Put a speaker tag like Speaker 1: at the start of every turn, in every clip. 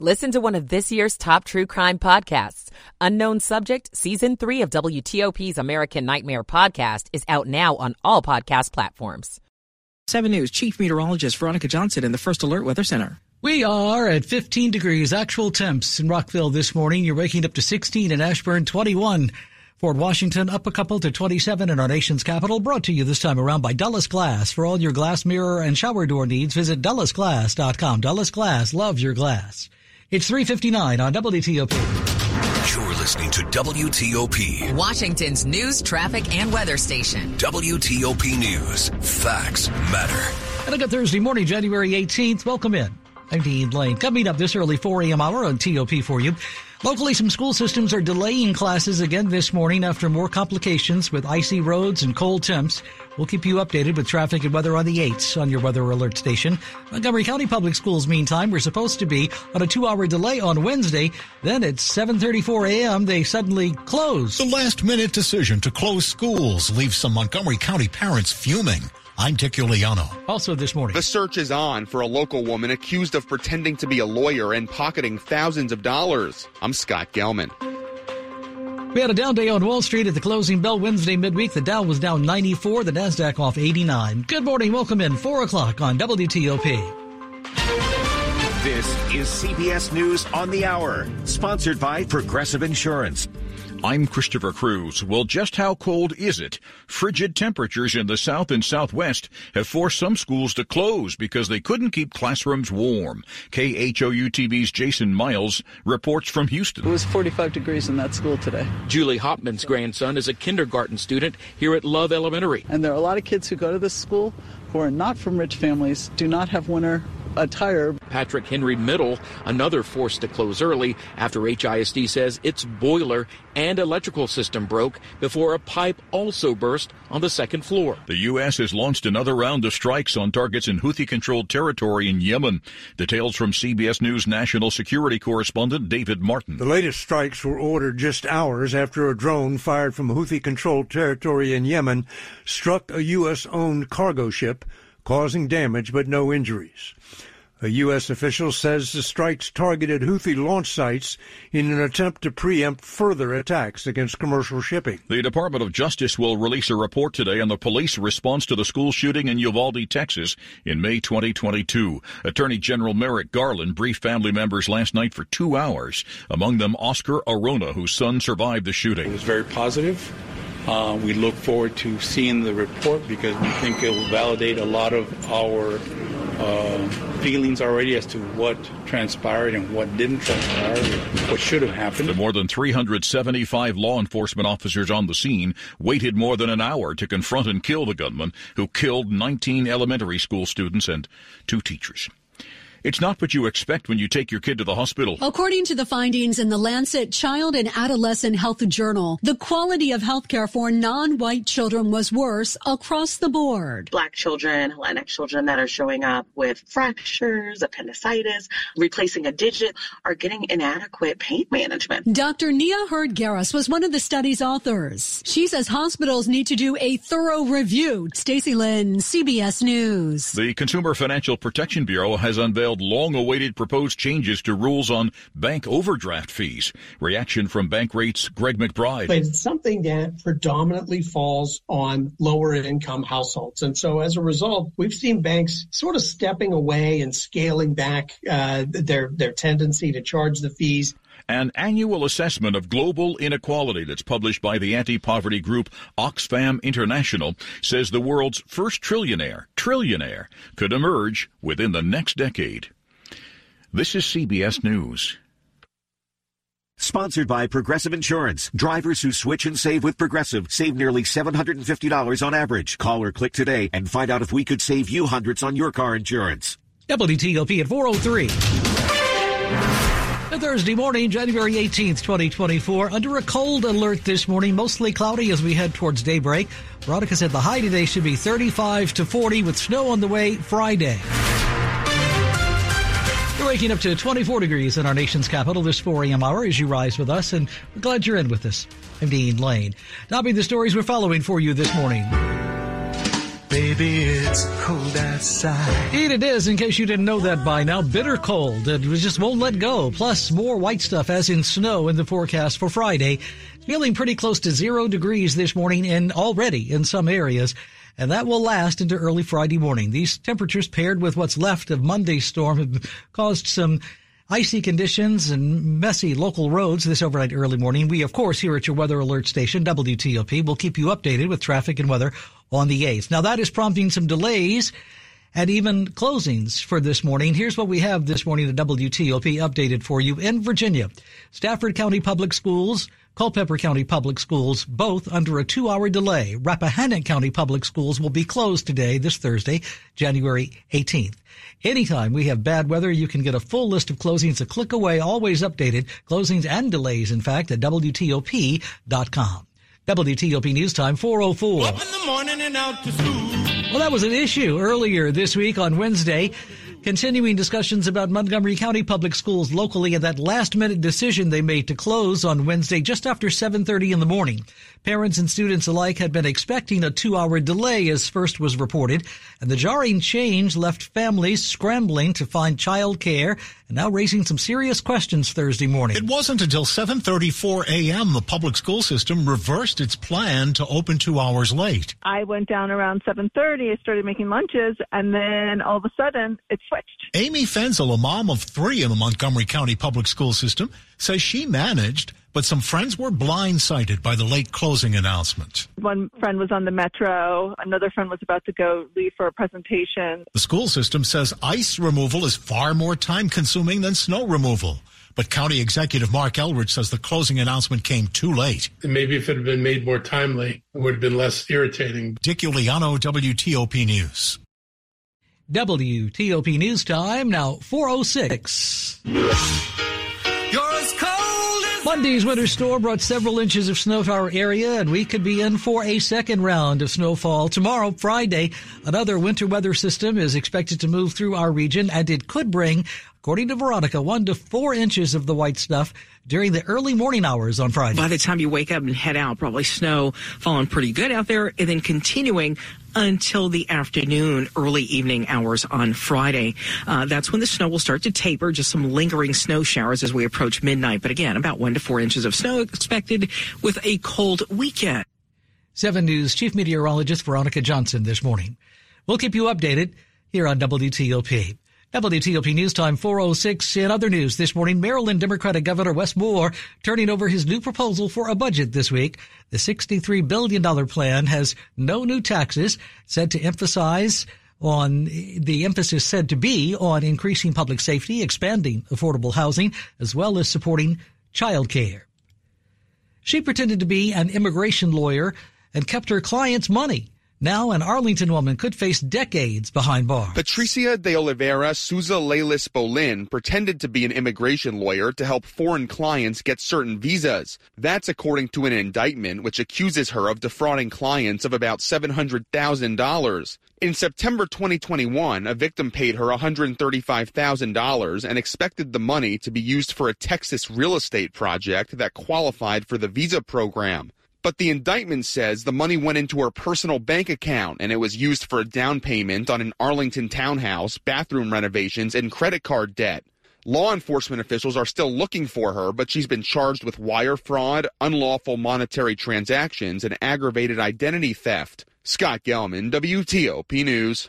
Speaker 1: Listen to one of this year's top true crime podcasts. Unknown Subject, Season 3 of WTOP's American Nightmare podcast is out now on all podcast platforms.
Speaker 2: 7 News Chief Meteorologist Veronica Johnson in the First Alert Weather Center.
Speaker 3: We are at 15 degrees actual temps in Rockville this morning. You're waking up to 16 in Ashburn, 21. Fort Washington up a couple to 27 in our nation's capital. Brought to you this time around by Dulles Glass. For all your glass, mirror, and shower door needs, visit DullesGlass.com. Dulles Glass loves your glass. It's 359 on WTOP.
Speaker 4: You're listening to WTOP,
Speaker 1: Washington's news, traffic, and weather station.
Speaker 4: WTOP News. Facts matter.
Speaker 3: And a good Thursday morning, January 18th. Welcome in. Dean Lane. Coming up this early 4 a.m. hour on TOP for you. Locally, some school systems are delaying classes again this morning after more complications with icy roads and cold temps. We'll keep you updated with traffic and weather on the 8s on your weather alert station. Montgomery County Public Schools, meantime, we're supposed to be on a two-hour delay on Wednesday. Then at 7.34 a.m., they suddenly closed.
Speaker 5: The last-minute decision to close schools leaves some Montgomery County parents fuming. I'm Dick Uliano.
Speaker 3: Also this morning.
Speaker 6: The search is on for a local woman accused of pretending to be a lawyer and pocketing thousands of dollars. I'm Scott Gelman.
Speaker 3: We had a down day on Wall Street at the closing bell Wednesday midweek. The Dow was down 94, the NASDAQ off 89. Good morning. Welcome in 4 o'clock on WTOP.
Speaker 7: This is CBS News on the Hour, sponsored by Progressive Insurance.
Speaker 8: I'm Christopher Cruz. Well, just how cold is it? Frigid temperatures in the south and southwest have forced some schools to close because they couldn't keep classrooms warm. KHOU TV's Jason Miles reports from Houston.
Speaker 9: It was 45 degrees in that school today.
Speaker 10: Julie Hopman's grandson is a kindergarten student here at Love Elementary.
Speaker 9: And there are a lot of kids who go to this school who are not from rich families, do not have winter attire.
Speaker 10: Patrick Henry Middle, another forced to close early after HISD says its boiler and electrical system broke before a pipe also burst on the second floor.
Speaker 8: The U.S. has launched another round of strikes on targets in Houthi controlled territory in Yemen. Details from CBS News national security correspondent David Martin.
Speaker 11: The latest strikes were ordered just hours after a drone fired from Houthi controlled territory in Yemen struck a U.S. owned cargo ship causing damage but no injuries. A U.S. official says the strikes targeted Houthi launch sites in an attempt to preempt further attacks against commercial shipping.
Speaker 8: The Department of Justice will release a report today on the police response to the school shooting in Uvalde, Texas in May 2022. Attorney General Merrick Garland briefed family members last night for two hours, among them Oscar Arona, whose son survived the shooting.
Speaker 12: It was very positive. Uh, we look forward to seeing the report because we think it will validate a lot of our uh, feelings already as to what transpired and what didn't transpire, what should have happened.
Speaker 8: The more than 375 law enforcement officers on the scene waited more than an hour to confront and kill the gunman who killed 19 elementary school students and two teachers. It's not what you expect when you take your kid to the hospital.
Speaker 13: According to the findings in the Lancet Child and Adolescent Health Journal, the quality of healthcare for non-white children was worse across the board.
Speaker 14: Black children, Latinx children that are showing up with fractures, appendicitis, replacing a digit are getting inadequate pain management.
Speaker 13: Dr. Nia Heard-Garris was one of the study's authors. She says hospitals need to do a thorough review. Stacy Lynn, CBS News.
Speaker 8: The Consumer Financial Protection Bureau has unveiled long awaited proposed changes to rules on bank overdraft fees. Reaction from Bankrate's, Greg McBride.
Speaker 15: But it's something that predominantly falls on lower income households. And so as a result, we've seen banks sort of stepping away and scaling back uh, their, their tendency to charge the fees.
Speaker 8: An annual assessment of global inequality that's published by the anti-poverty group Oxfam International says the world's first trillionaire, trillionaire, could emerge within the next decade. This is CBS News.
Speaker 7: Sponsored by Progressive Insurance. Drivers who switch and save with Progressive save nearly $750 on average. Call or click today and find out if we could save you hundreds on your car insurance.
Speaker 3: WTOP at 403. Thursday morning, January 18th, 2024. Under a cold alert this morning, mostly cloudy as we head towards daybreak. Veronica said the high today should be 35 to 40 with snow on the way Friday. You're waking up to 24 degrees in our nation's capital this 4 a.m. hour as you rise with us, and we're glad you're in with us. I'm Dean Lane. Topping the stories we're following for you this morning.
Speaker 16: Baby, it's cold outside.
Speaker 3: Indeed it is, in case you didn't know that by now. Bitter cold. It just won't let go. Plus, more white stuff, as in snow, in the forecast for Friday. Feeling pretty close to zero degrees this morning and already in some areas. And that will last into early Friday morning. These temperatures paired with what's left of Monday's storm have caused some icy conditions and messy local roads this overnight early morning. We, of course, here at your weather alert station, WTOP, will keep you updated with traffic and weather on the 8th. Now that is prompting some delays and even closings for this morning. Here's what we have this morning at WTOP updated for you in Virginia. Stafford County Public Schools, Culpeper County Public Schools, both under a two hour delay. Rappahannock County Public Schools will be closed today, this Thursday, January 18th. Anytime we have bad weather, you can get a full list of closings a click away, always updated, closings and delays, in fact, at WTOP.com. WTOP News Time 404.
Speaker 16: Up in the morning and out to school.
Speaker 3: Well, that was an issue earlier this week on Wednesday. Continuing discussions about Montgomery County Public Schools locally and that last minute decision they made to close on Wednesday just after 7.30 in the morning. Parents and students alike had been expecting a two hour delay as first was reported, and the jarring change left families scrambling to find child care and now raising some serious questions Thursday morning.
Speaker 5: It wasn't until 7:34 a.m. the public school system reversed its plan to open 2 hours late.
Speaker 17: I went down around 7:30. I started making lunches, and then all of a sudden it switched.
Speaker 5: Amy Fenzel, a mom of 3 in the Montgomery County public school system, says she managed but some friends were blindsided by the late closing announcement.
Speaker 17: One friend was on the metro, another friend was about to go leave for a presentation.
Speaker 5: The school system says ice removal is far more time consuming than snow removal. But County Executive Marc Elrich says the closing announcement came too late.
Speaker 18: Maybe if it had been made more timely, it would have been less irritating.
Speaker 5: Dick Uliano, WTOP News.
Speaker 3: WTOP News Time, now 406. Monday's winter storm brought several inches of snow to our area, and we could be in for a second round of snowfall. Tomorrow, Friday, another winter weather system is expected to move through our region, and it could bring, according to Veronica, one to four inches of the white stuff during the early morning hours on Friday.
Speaker 2: By the time you wake up and head out, probably snow falling pretty good out there, and then continuing until the afternoon, early evening hours on Friday. Uh, that's when the snow will start to taper, just some lingering snow showers as we approach midnight. But again, about one to four inches of snow expected with a cold weekend.
Speaker 3: 7 News Chief Meteorologist Veronica Johnson this morning. We'll keep you updated here on WTOP. WTOP News Time 406. In other news this morning, Maryland Democratic Governor Wes Moore turning over his new proposal for a budget this week. The $63 billion plan has no new taxes, said to emphasize on the emphasis said to be on increasing public safety, expanding affordable housing, as well as supporting child care. She pretended to be an immigration lawyer and kept her clients' money. Now, an Arlington woman could face decades behind bars.
Speaker 6: Patricia de Oliveira Souza Lelis Bolin pretended to be an immigration lawyer to help foreign clients get certain visas. That's according to an indictment which accuses her of defrauding clients of about $700,000. In September 2021, a victim paid her $135,000 and expected the money to be used for a Texas real estate project that qualified for the visa program. But the indictment says the money went into her personal bank account and it was used for a down payment on an Arlington townhouse, bathroom renovations, and credit card debt. Law enforcement officials are still looking for her, but she's been charged with wire fraud, unlawful monetary transactions, and aggravated identity theft. Scott Gelman, WTOP News.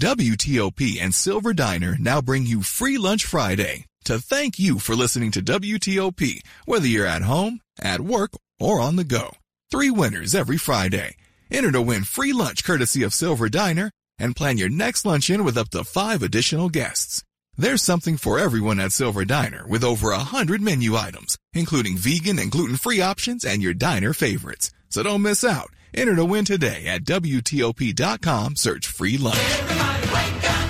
Speaker 19: WTOP and Silver Diner now bring you Free Lunch Friday to thank you for listening to WTOP, whether you're at home, at work, or on the go. Three winners every Friday. Enter to win free lunch courtesy of Silver Diner and plan your next luncheon with up to five additional guests. There's something for everyone at Silver Diner with over a hundred menu items, including vegan and gluten-free options and your diner favorites. So don't miss out. Enter to win today at WTOP.com. Search free lunch.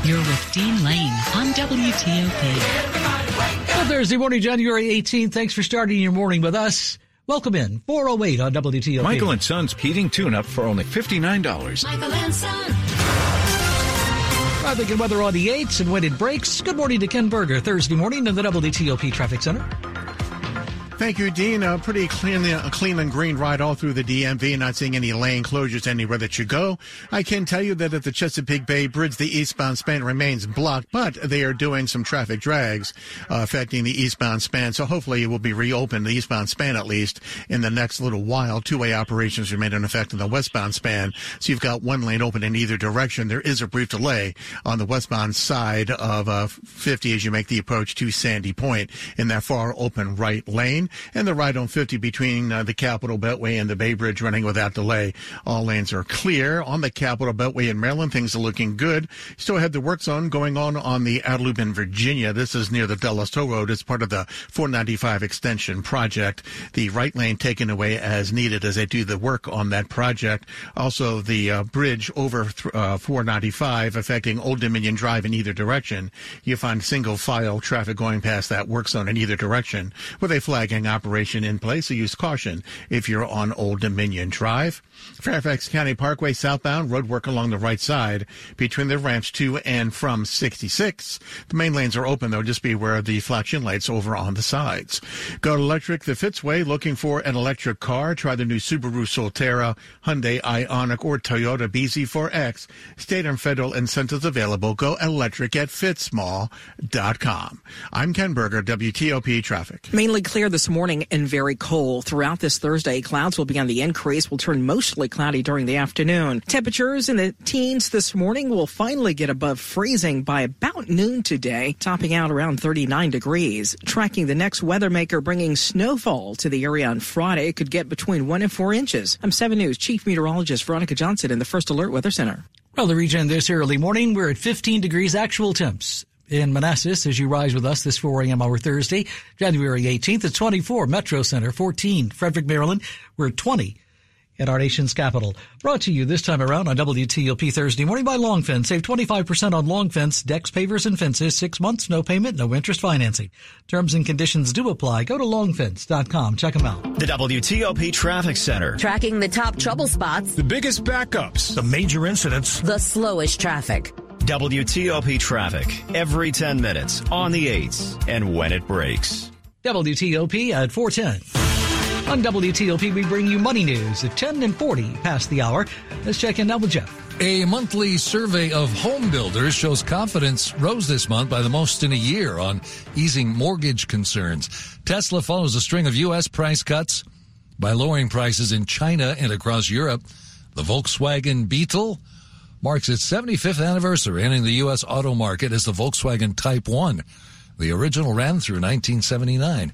Speaker 20: You're with Dean Lane on WTOP.
Speaker 3: Well, Thursday morning, January 18th. Thanks for starting your morning with us. Welcome in. 408 on WTOP.
Speaker 8: Michael and Son's heating tune-up for only $59.
Speaker 20: Michael and Son.
Speaker 3: Traffic and weather on the 8s and when it breaks. Good morning to Ken Berger. Thursday morning in the WTOP Traffic Center.
Speaker 21: Thank you, Dean. A pretty clean, uh, clean and green ride all through the DMV. Not seeing any lane closures anywhere that you go. I can tell you that at the Chesapeake Bay Bridge, the eastbound span remains blocked, but they are doing some traffic drags uh, affecting the eastbound span. So hopefully it will be reopened, the eastbound span at least, in the next little while. Two-way operations remain in effect in the westbound span. So you've got one lane open in either direction. There is a brief delay on the westbound side of uh, 50 as you make the approach to Sandy Point in that far open right lane and the ride on 50 between uh, the Capital Beltway and the Bay Bridge running without delay. All lanes are clear on the Capital Beltway in Maryland. Things are looking good. Still have the work zone going on on the outer loop in Virginia. This is near the Dulles Toll Road. It's part of the 495 extension project. The right lane taken away as needed as they do the work on that project. Also, the uh, bridge over th- uh, 495 affecting Old Dominion Drive in either direction. You find single file traffic going past that work zone in either direction with a operation in place. So use caution if you're on Old Dominion Drive. Fairfax County Parkway southbound road work along the right side between the ramps to and from 66. The main lanes are open though. Just be aware of the flashing lights over on the sides. Go to electric the Fitzway looking for an electric car. Try the new Subaru Solterra, Hyundai Ioniq, or Toyota BZ4X. State and federal incentives available. Go electric at fitzmall.com. I'm Ken Berger, WTOP Traffic.
Speaker 2: Mainly clear this morning and very cold. Throughout this Thursday, clouds will be on the increase. Will turn mostly cloudy during the afternoon. Temperatures in the teens this morning will finally get above freezing by about noon today, topping out around 39 degrees. Tracking the next weather maker bringing snowfall to the area on Friday could get between one and four inches. I'm 7 News Chief Meteorologist Veronica Johnson in the First Alert Weather Center.
Speaker 3: Well, the region this early morning, we're at 15 degrees actual temps in Manassas as you rise with us this 4 a.m. hour Thursday, January 18th. at 24, Metro Center 14, Frederick, Maryland. We're 20 at our nation's capital. Brought to you this time around on WTOP Thursday morning by Long Fence. Save 25% on Long Fence, decks, pavers, and fences. Six months, no payment, no interest financing. Terms and conditions do apply. Go to longfence.com. Check them out.
Speaker 22: The WTOP Traffic Center.
Speaker 23: Tracking the top trouble spots.
Speaker 22: The biggest backups.
Speaker 24: The major incidents.
Speaker 23: The slowest traffic.
Speaker 22: WTOP traffic every 10 minutes on the 8s and when it breaks.
Speaker 3: WTOP at 410. On WTOP, we bring you money news at 10 and 40 past the hour. Let's check in now with Jeff.
Speaker 25: A monthly survey of home builders shows confidence rose this month by the most in a year on easing mortgage concerns. Tesla follows a string of U.S. price cuts by lowering prices in China and across Europe. The Volkswagen Beetle marks its 75th anniversary entering the U.S. auto market as the Volkswagen Type 1. The original ran through 1979.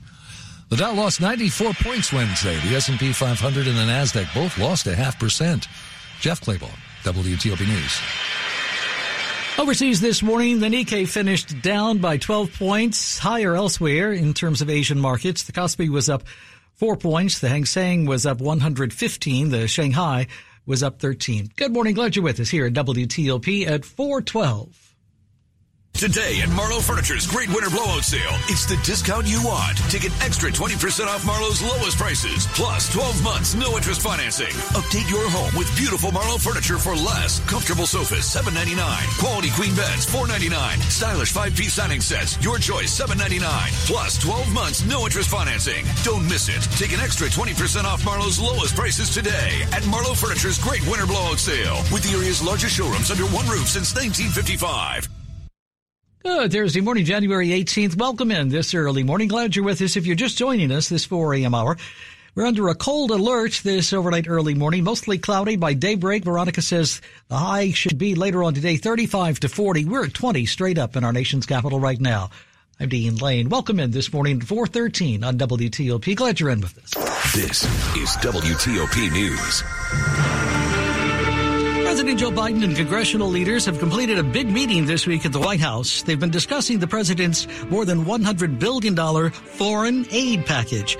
Speaker 25: The Dow lost 94 points Wednesday. The S&P 500 and the Nasdaq both lost a half percent. Jeff Clabaugh, WTOP News.
Speaker 3: Overseas this morning, the Nikkei finished down by 12 points, higher elsewhere in terms of Asian markets. The Kospi was up four points. The Hang Seng was up 115. The Shanghai was up 13. Good morning. Glad you're with us here at WTOP at 412.
Speaker 4: Today at Marlowe Furniture's Great Winter Blowout Sale, it's the discount you want to get extra 20% off Marlowe's lowest prices, plus 12 months no interest financing. Update your home with beautiful Marlowe furniture for less. Comfortable sofas, $7.99. Quality queen beds, $4.99. Stylish five-piece dining sets, your choice, $7.99. Plus 12 months no interest financing. Don't miss it. Take an extra 20% off Marlowe's lowest prices today at Marlowe Furniture's Great Winter Blowout Sale with the area's largest showrooms under one roof since 1955.
Speaker 3: Good Thursday morning, January 18th. Welcome in this early morning. Glad you're with us. If you're just joining us this 4 a.m. hour, we're under a cold alert this overnight early morning, mostly cloudy by daybreak. Veronica says the high should be later on today, 35 to 40. We're at 20 straight up in our nation's capital right now. I'm Dean Lane. Welcome in this morning, at 413 on WTOP. Glad you're in with us.
Speaker 4: This is WTOP News.
Speaker 3: President Joe Biden and congressional leaders have completed a big meeting this week at the White House. They've been discussing the president's more than $100 billion foreign aid package.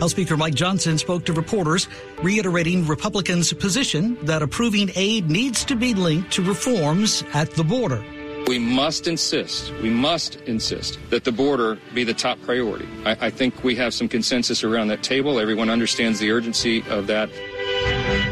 Speaker 3: House Speaker Mike Johnson spoke to reporters, reiterating Republicans' position that approving aid needs to be linked to reforms at the border.
Speaker 26: We must insist, we must insist that the border be the top priority. I, I, think we have some consensus around that table. Everyone understands the urgency of that.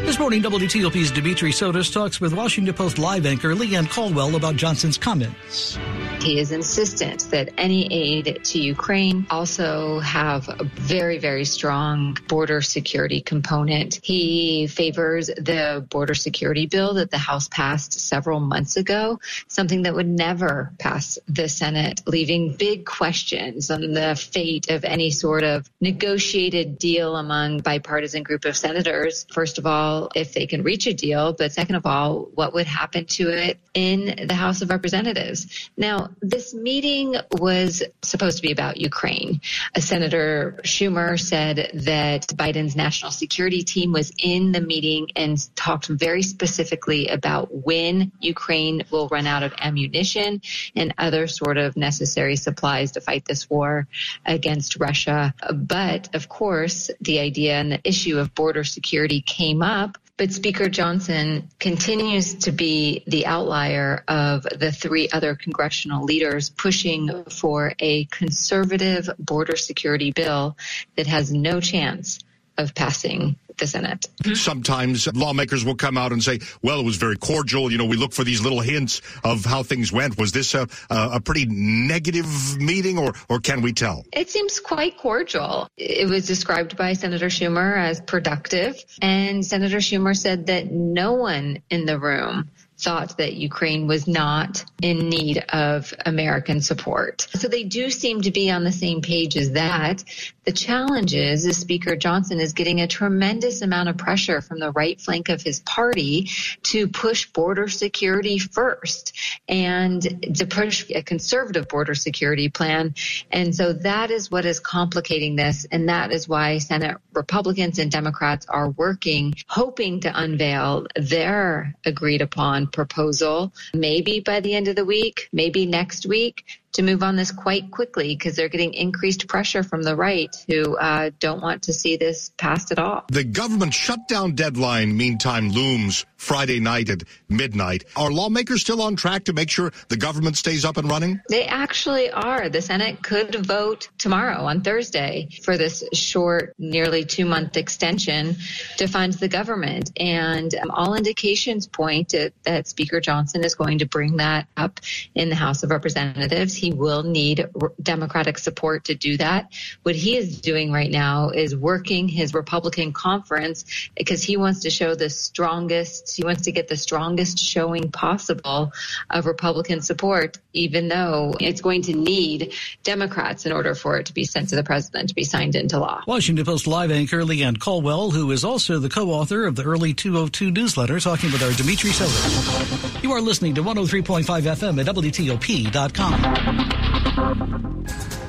Speaker 3: This morning, WTOP's Dimitri Sotis talks with Washington Post live anchor Leigh Ann Caldwell about Johnson's comments.
Speaker 27: He is insistent that any aid to Ukraine also have a very, very strong border security component. He favors the border security bill that the House passed several months ago, something that would never pass the Senate, leaving big questions on the fate of any sort of negotiated deal among bipartisan group of senators. First of all, if they can reach a deal, but second of all, what would happen to it in the House of Representatives? Now, this meeting was supposed to be about Ukraine. Uh, Senator Schumer said that Biden's national security team was in the meeting and talked very specifically about when Ukraine will run out of ammunition and other sort of necessary supplies to fight this war against Russia. But of course, the idea and the issue of border security came up but Speaker Johnson continues to be the outlier of the three other congressional leaders pushing for a conservative border security bill that has no chance of passing the Senate. Mm-hmm.
Speaker 28: Sometimes lawmakers will come out and say, well, it was very cordial. You know, we look for these little hints of how things went. Was this a, a pretty negative meeting or, or can we tell?
Speaker 27: It seems quite cordial. It was described by Senator Schumer as productive. And Senator Schumer said that no one in the room thought that Ukraine was not in need of American support. So they do seem to be on the same page as that. The challenge is, is Speaker Johnson is getting a tremendous amount of pressure from the right flank of his party to push border security first and to push a conservative border security plan. And so that is what is complicating this. And that is why Senate Republicans and Democrats are working, hoping to unveil their agreed upon proposal, maybe by the end of the week, maybe next week, to move on this quite quickly because they're getting increased pressure from the right who uh, don't want to see this passed at all.
Speaker 28: The government shutdown deadline, meantime, looms Friday night at midnight. Are lawmakers still on track to make sure the government stays up and running?
Speaker 27: They actually are. The Senate could vote tomorrow on Thursday for this short, nearly two month extension to fund the government. And um, all indications point to, that Speaker Johnson is going to bring that up in the House of Representatives he will need Democratic support to do that. What he is doing right now is working his Republican conference because he wants to show the strongest, he wants to get the strongest showing possible of Republican support, even though it's going to need Democrats in order for it to be sent to the president to be signed into law.
Speaker 3: Washington Post live anchor Leigh Ann Caldwell, who is also the co-author of the early 202 newsletter, talking with our Dimitri Sotis. You are listening to 103.5 FM at WTOP.com.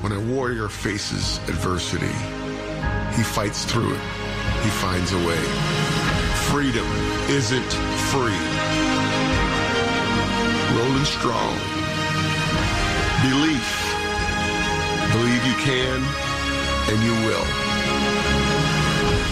Speaker 29: When a warrior faces adversity, he fights through it. He finds a way. Freedom isn't free. Rolling strong. Belief. Believe you can and you will.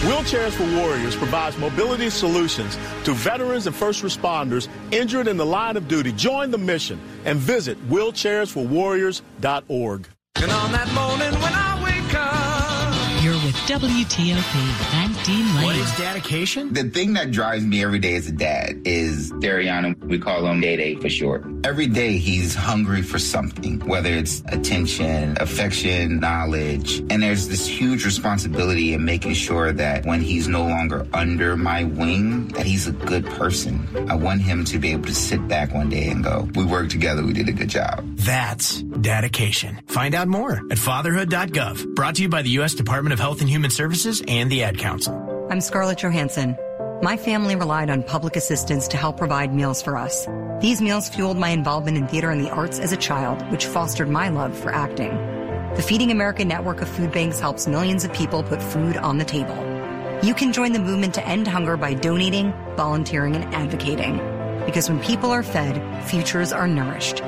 Speaker 30: Wheelchairs for Warriors provides mobility solutions to veterans and first responders injured in the line of duty. Join the mission and visit wheelchairsforwarriors.org.
Speaker 16: And on that morning when I wake up,
Speaker 20: you're with WTOP and Dean Lane.
Speaker 31: What is dedication? The thing that drives me every day as a dad is Dariana. We call him Day Day for short. Every day he's hungry for something, whether it's attention, affection, knowledge. And there's this huge responsibility in making sure that when he's no longer under my wing, that he's a good person. I want him to be able to sit back one day and go, we worked together, we did a good job.
Speaker 24: That's dedication. Find out more at fatherhood.gov. Brought to you by the U.S. Department of Health and Human Services and the Ad Council.
Speaker 32: I'm Scarlett Johansson. My family relied on public assistance to help provide meals for us. These meals fueled my involvement in theater and the arts as a child, which fostered my love for acting. The Feeding America network of food banks helps millions of people put food on the table. You can join the movement to end hunger by donating, volunteering, and advocating. Because when people are fed, futures are nourished.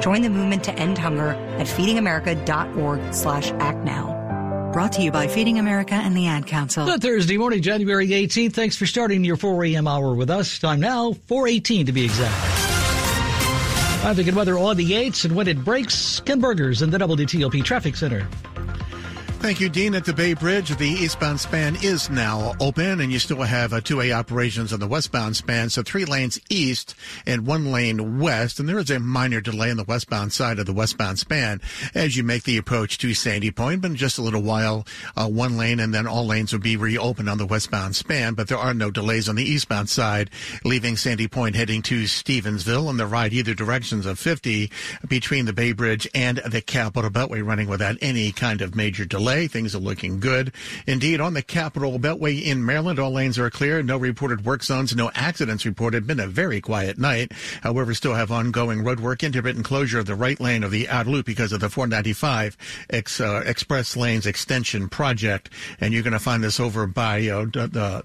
Speaker 32: Join the movement to end hunger at feedingamerica.org slash act now.
Speaker 20: Brought to you by Feeding America and the Ad Council.
Speaker 3: Good Thursday morning, January 18th. Thanks for starting your 4 a.m. hour with us. Time now, 418 to be exact. Traffic and weather on the 8s and when it breaks, Ken Berger's in the WTOP Traffic Center.
Speaker 21: Thank you, Dean. At the Bay Bridge, the eastbound span is now open, and you still have a two-way operations on the westbound span, so three lanes east and one lane west, and there is a minor delay on the westbound side of the westbound span as you make the approach to Sandy Point. But in just a little while, uh, one lane and then all lanes will be reopened on the westbound span, but there are no delays on the eastbound side, leaving Sandy Point heading to Stevensville on the right either directions of 50 between the Bay Bridge and the Capital Beltway running without any kind of major delay. Things are looking good. Indeed, on the Capital Beltway in Maryland, all lanes are clear. No reported work zones, no accidents reported. Been a very quiet night. However, still have ongoing road work, intermittent closure of the right lane of the outer loop because of the 495 ex, uh, express lanes extension project. And you're going to find this over by uh, the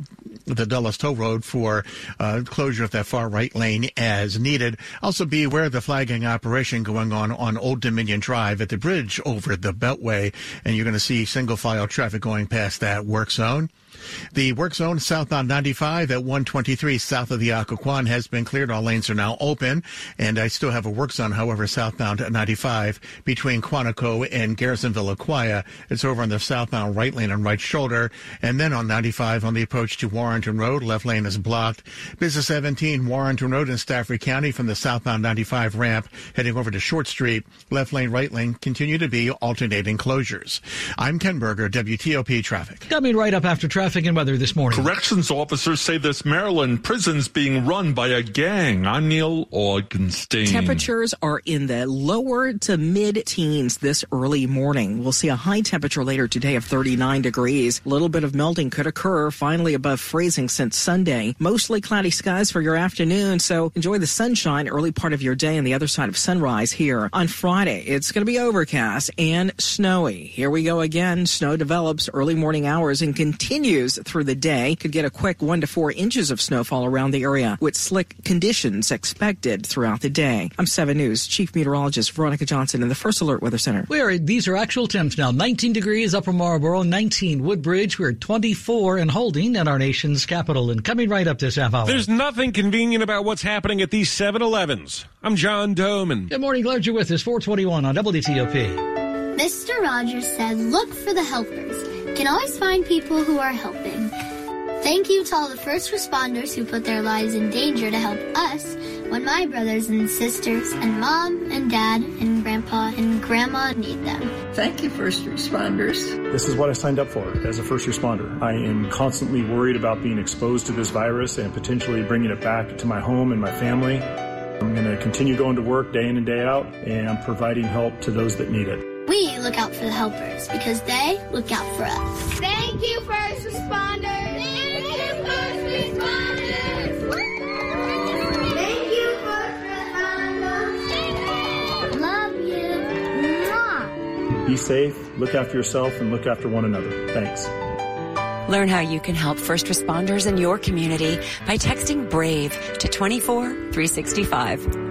Speaker 21: the Dulles Toll Road for uh, closure of that far right lane as needed. Also, be aware of the flagging operation going on on Old Dominion Drive at the bridge over the Beltway, and you're going to see single file traffic going past that work zone. The work zone southbound 95 at 123 south of the Occoquan has been cleared. All lanes are now open. And I still have a work zone, however, southbound 95 between Quantico and Garrisonville Aquia. It's over on the southbound right lane and right shoulder. And then on 95 on the approach to Warrenton Road, left lane is blocked. Business 17 Warrenton Road in Stafford County from the southbound 95 ramp heading over to Short Street. Left lane, right lane continue to be alternating closures. I'm Ken Berger, WTOP Traffic.
Speaker 3: Coming right up after traffic and weather this morning.
Speaker 33: Corrections officers say this Maryland prison's being run by a gang. I'm Neil Augenstein.
Speaker 2: Temperatures are in the lower to mid teens this early morning. We'll see a high temperature later today of 39 degrees. A little bit of melting could occur, finally above freezing since Sunday. Mostly cloudy skies for your afternoon, so enjoy the sunshine early part of your day on the other side of sunrise here. On Friday, it's going to be overcast and snowy. Here we go again. Again, snow develops early morning hours and continues through the day. Could get a quick one to four inches of snowfall around the area with slick conditions expected throughout the day. I'm 7 News Chief Meteorologist Veronica Johnson in the First Alert Weather Center.
Speaker 3: Where are these are actual temps now. 19 degrees Upper Marlboro, 19 Woodbridge. We're 24 and holding at our nation's capital. And coming right up this half hour.
Speaker 34: There's nothing convenient about what's happening at these 7-Elevens. I'm John Domen.
Speaker 3: Good morning. Glad you're with us. 421 on WTOP.
Speaker 35: Mr. Rogers said, look for the helpers. Can always find people who are helping. Thank you to all the first responders who put their lives in danger to help us when my brothers and sisters and mom and dad and grandpa and grandma need them.
Speaker 36: Thank you, first responders.
Speaker 37: This is what I signed up for as a first responder. I am constantly worried about being exposed to this virus and potentially bringing it back to my home and my family. I'm going to continue going to work day in and day out and providing help to those that need it.
Speaker 35: We look out for the helpers because they look out for us.
Speaker 38: Thank you, first responders. Thank you, first responders.
Speaker 35: Thank you, first responders. Love you. Mwah.
Speaker 37: Be safe, look after yourself, and look after one another. Thanks.
Speaker 39: Learn how you can help first responders in your community by texting BRAVE to 24365.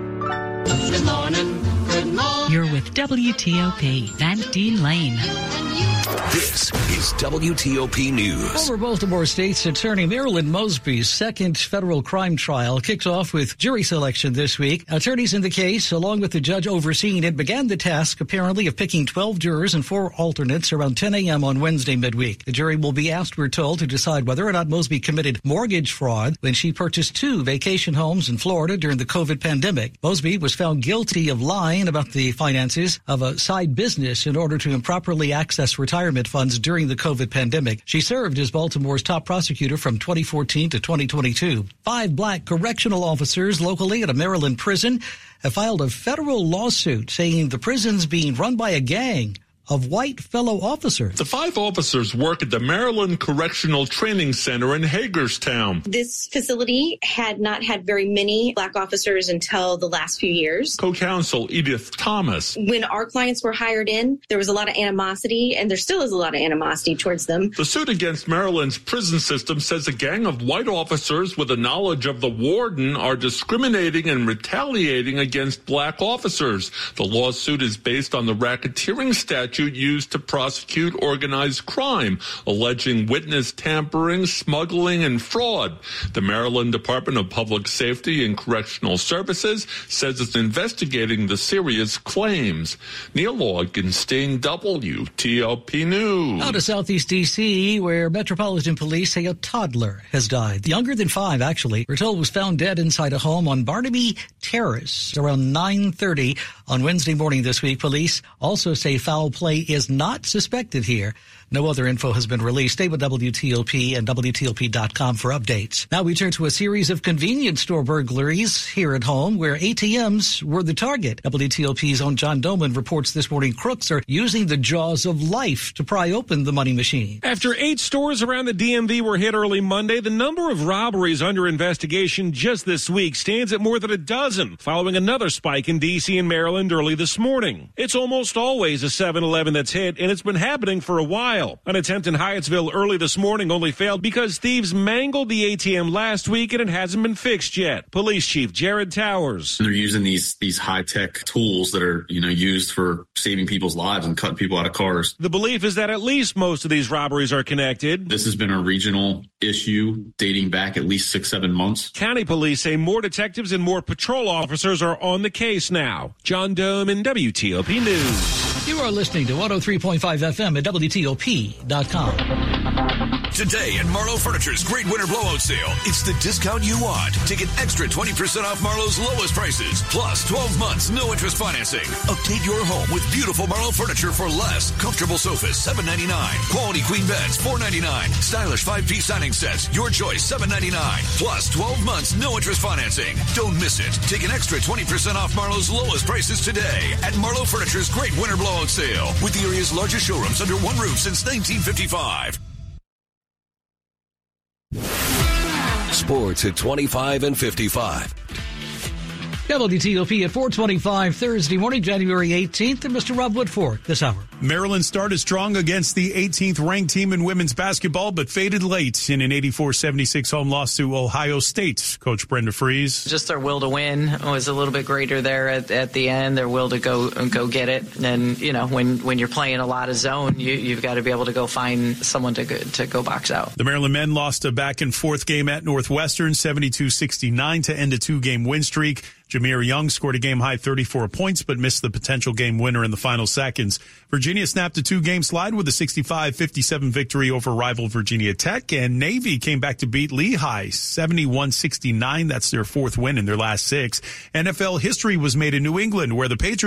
Speaker 20: With WTOP, Van Dean Lane.
Speaker 4: This is WTOP News.
Speaker 3: Former Baltimore State's Attorney Marilyn Mosby's second federal crime trial kicks off with jury selection this week. Attorneys in the case, along with the judge overseeing it, began the task apparently of picking 12 jurors and four alternates around 10 a.m. on Wednesday midweek. The jury will be asked, we're told, to decide whether or not Mosby committed mortgage fraud when she purchased two vacation homes in Florida during the COVID pandemic. Mosby was found guilty of lying about the finances of a side business in order to improperly access retirement funds during the COVID pandemic. She served as Baltimore's top prosecutor from 2014 to 2022. Five black correctional officers locally at a Maryland prison have filed a federal lawsuit saying the prison's being run by a gang of white fellow officers.
Speaker 33: The five officers work at the Maryland Correctional Training Center in Hagerstown.
Speaker 40: This facility had not had very many black officers until the last few years.
Speaker 33: Co-counsel Edith Thomas.
Speaker 40: When our clients were hired in, there was a lot of animosity, and there still is a lot of animosity towards them.
Speaker 33: The suit against Maryland's prison system says a gang of white officers with the knowledge of the warden are discriminating and retaliating against black officers. The lawsuit is based on the racketeering statute statute used to prosecute organized crime, alleging witness tampering, smuggling, and fraud. The Maryland Department of Public Safety and Correctional Services says it's investigating the serious claims. Neil Augenstein, WTOP News.
Speaker 3: Out of Southeast D.C., where Metropolitan Police say a toddler has died. Younger than five, actually. We're told was found dead inside a home on Barnaby Terrace around 9.30 on Wednesday morning this week. Police also say foul play is not suspected here. No other info has been released. Stay with WTOP and WTOP.com for updates. Now we turn to a series of convenience store burglaries here at home where ATMs were the target. WTOP's own John Domen reports this morning crooks are using the jaws of life to pry open the money machine.
Speaker 34: After eight stores around the DMV were hit early Monday, the number of robberies under investigation just this week stands at more than a dozen, following another spike in D.C. and Maryland early this morning. It's almost always a 7-Eleven that's hit, and it's been happening for a while. An attempt in Hyattsville early this morning only failed because thieves mangled the ATM last week and it hasn't been fixed yet. Police Chief Jared Towers.
Speaker 41: They're using these these high tech tools that are you know used for saving people's lives and cutting people out of cars.
Speaker 34: The belief is that at least most of these robberies are connected.
Speaker 41: This has been a regional issue dating back at least six seven months.
Speaker 34: County police say more detectives and more patrol officers are on the case now. John Domen WTOP News.
Speaker 3: You are listening to 103.5 FM at WTOP.com.
Speaker 4: Today at Marlowe Furniture's Great Winter Blowout Sale, it's the discount you want to get extra 20% off Marlowe's lowest prices, plus 12 months no interest financing. Update your home with beautiful Marlowe furniture for less. Comfortable sofas, $7.99. Quality queen beds, $4.99. Stylish five-piece dining sets, your choice, $7.99. Plus 12 months no interest financing. Don't miss it. Take an extra 20% off Marlowe's lowest prices today at Marlowe Furniture's Great Winter Blowout Sale with the area's largest showrooms under one roof since 1955.
Speaker 42: Sports at 25 and 55.
Speaker 3: WTOP at 425 Thursday morning, January 18th, and Mr. Rob Woodfork this hour.
Speaker 43: Maryland started strong against the 18th ranked team in women's basketball, but faded late in an 84-76 home loss to Ohio State. Coach Brenda Frese.
Speaker 44: Just their will to win was a little bit greater there at, at the end. Their will to go go get it. And you know, when when you're playing a lot of zone, you, you've got to be able to go find someone to go, to go box out.
Speaker 43: The Maryland men lost a back and forth game at Northwestern, 72-69 to end a two-game win streak. Jahmir Young scored a game high 34 points, but missed the potential game winner in the final seconds. Virginia snapped a two game slide with a 65 57 victory over rival Virginia Tech, and Navy came back to beat Lehigh 71 69. That's their fourth win in their last six. NFL history was made in New England, where the Patriots